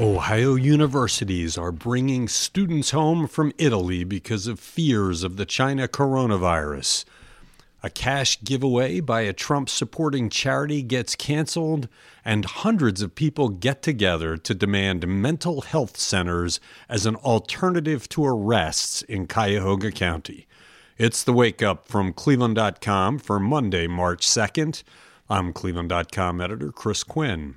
Ohio universities are bringing students home from Italy because of fears of the China coronavirus. A cash giveaway by a Trump supporting charity gets canceled, and hundreds of people get together to demand mental health centers as an alternative to arrests in Cuyahoga County. It's the wake up from Cleveland.com for Monday, March 2nd. I'm Cleveland.com editor Chris Quinn.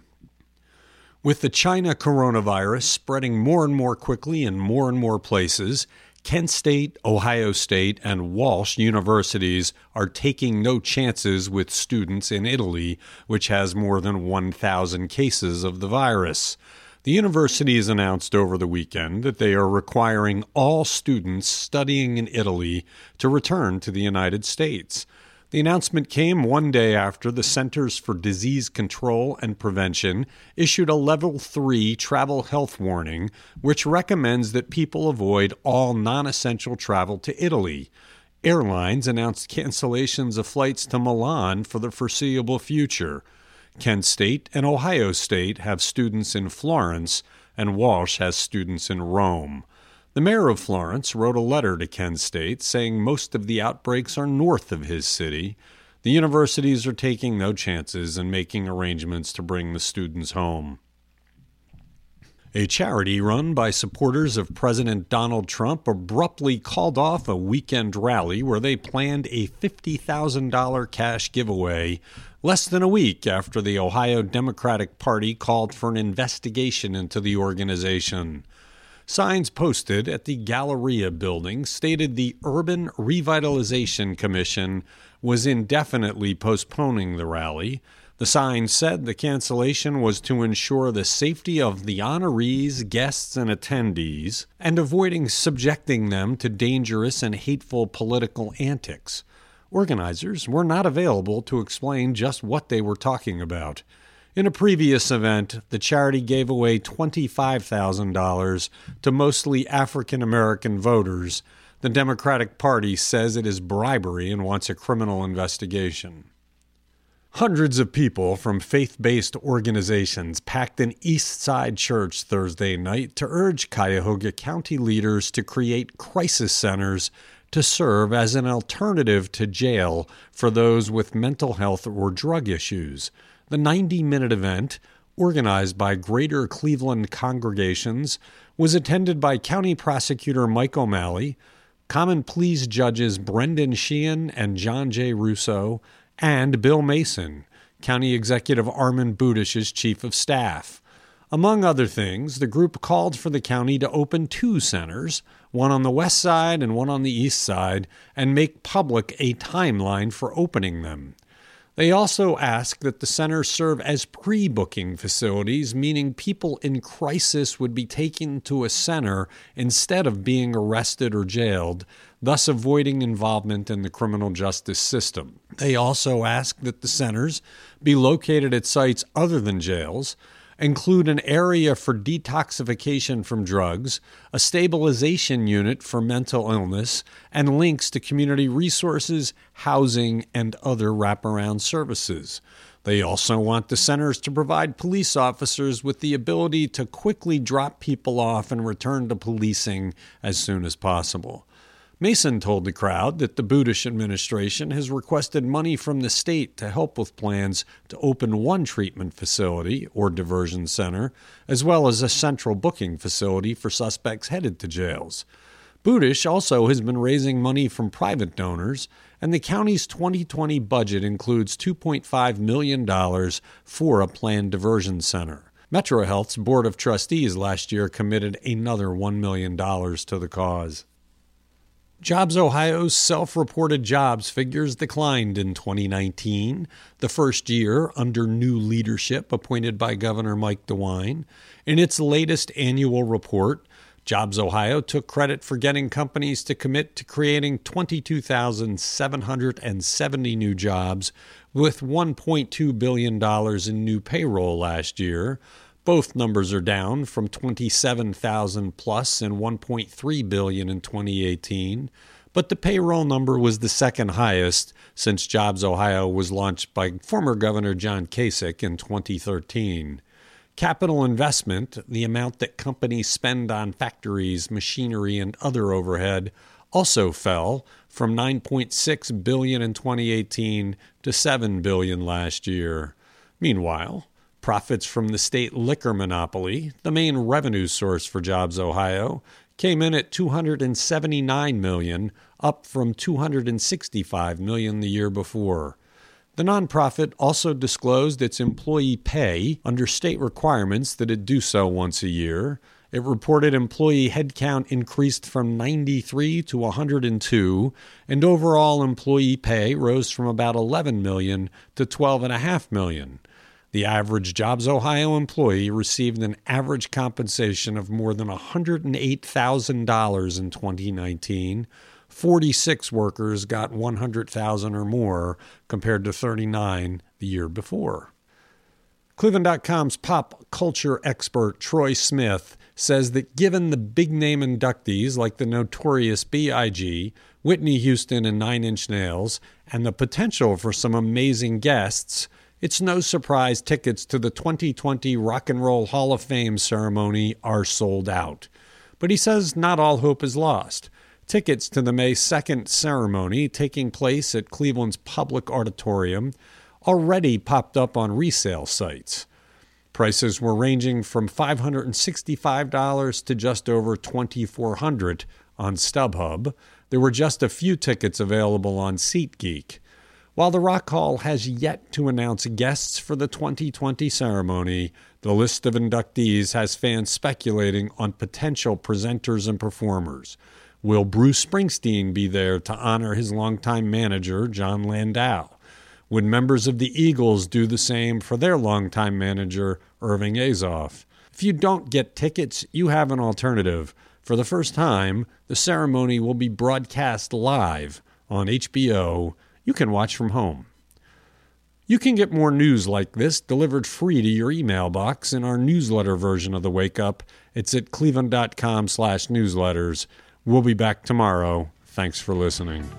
With the China coronavirus spreading more and more quickly in more and more places, Kent State, Ohio State, and Walsh universities are taking no chances with students in Italy, which has more than 1,000 cases of the virus. The universities announced over the weekend that they are requiring all students studying in Italy to return to the United States. The announcement came one day after the Centers for Disease Control and Prevention issued a level 3 travel health warning, which recommends that people avoid all non essential travel to Italy. Airlines announced cancellations of flights to Milan for the foreseeable future. Kent State and Ohio State have students in Florence, and Walsh has students in Rome. The mayor of Florence wrote a letter to Kent State saying most of the outbreaks are north of his city. The universities are taking no chances and making arrangements to bring the students home. A charity run by supporters of President Donald Trump abruptly called off a weekend rally where they planned a $50,000 cash giveaway less than a week after the Ohio Democratic Party called for an investigation into the organization. Signs posted at the Galleria building stated the Urban Revitalization Commission was indefinitely postponing the rally. The sign said the cancellation was to ensure the safety of the honorees, guests, and attendees, and avoiding subjecting them to dangerous and hateful political antics. Organizers were not available to explain just what they were talking about. In a previous event, the charity gave away $25,000 to mostly African American voters. The Democratic Party says it is bribery and wants a criminal investigation. Hundreds of people from faith based organizations packed an East Side church Thursday night to urge Cuyahoga County leaders to create crisis centers to serve as an alternative to jail for those with mental health or drug issues. The 90 minute event, organized by Greater Cleveland congregations, was attended by County Prosecutor Mike O'Malley, Common Pleas judges Brendan Sheehan and John J. Russo, and Bill Mason, County Executive Armond Budish's Chief of Staff. Among other things, the group called for the county to open two centers, one on the west side and one on the east side, and make public a timeline for opening them. They also ask that the centers serve as pre booking facilities, meaning people in crisis would be taken to a center instead of being arrested or jailed, thus avoiding involvement in the criminal justice system. They also ask that the centers be located at sites other than jails include an area for detoxification from drugs, a stabilization unit for mental illness, and links to community resources, housing, and other wraparound services. They also want the centers to provide police officers with the ability to quickly drop people off and return to policing as soon as possible. Mason told the crowd that the Budish administration has requested money from the state to help with plans to open one treatment facility or diversion center, as well as a central booking facility for suspects headed to jails. Budish also has been raising money from private donors, and the county's 2020 budget includes $2.5 million for a planned diversion center. MetroHealth's Board of Trustees last year committed another $1 million to the cause. Jobs Ohio's self reported jobs figures declined in 2019, the first year under new leadership appointed by Governor Mike DeWine. In its latest annual report, Jobs Ohio took credit for getting companies to commit to creating 22,770 new jobs with $1.2 billion in new payroll last year, both numbers are down from 27,000 plus and 1.3 billion in 2018, but the payroll number was the second highest since Jobs Ohio was launched by former Governor John Kasich in 2013. Capital investment, the amount that companies spend on factories, machinery, and other overhead, also fell from 9.6 billion in 2018 to 7 billion last year. Meanwhile, profits from the state liquor monopoly, the main revenue source for Jobs Ohio, came in at 279 million, up from 265 million the year before. The nonprofit also disclosed its employee pay under state requirements that it do so once a year. It reported employee headcount increased from 93 to 102, and overall employee pay rose from about 11 million to 12.5 million. The average Jobs Ohio employee received an average compensation of more than $108,000 in 2019 46 workers got 100,000 or more compared to 39 the year before. Cleveland.com's pop culture expert Troy Smith says that given the big name inductees like the notorious B.I.G., Whitney Houston, and Nine Inch Nails, and the potential for some amazing guests, it's no surprise tickets to the 2020 Rock and Roll Hall of Fame ceremony are sold out. But he says not all hope is lost. Tickets to the May 2nd ceremony, taking place at Cleveland's Public Auditorium, already popped up on resale sites. Prices were ranging from $565 to just over $2,400 on StubHub. There were just a few tickets available on SeatGeek. While the Rock Hall has yet to announce guests for the 2020 ceremony, the list of inductees has fans speculating on potential presenters and performers. Will Bruce Springsteen be there to honor his longtime manager, Jon Landau? Would members of the Eagles do the same for their longtime manager, Irving Azoff? If you don't get tickets, you have an alternative. For the first time, the ceremony will be broadcast live on HBO. You can watch from home. You can get more news like this delivered free to your email box in our newsletter version of the Wake Up. It's at cleveland.com slash newsletters. We'll be back tomorrow. Thanks for listening.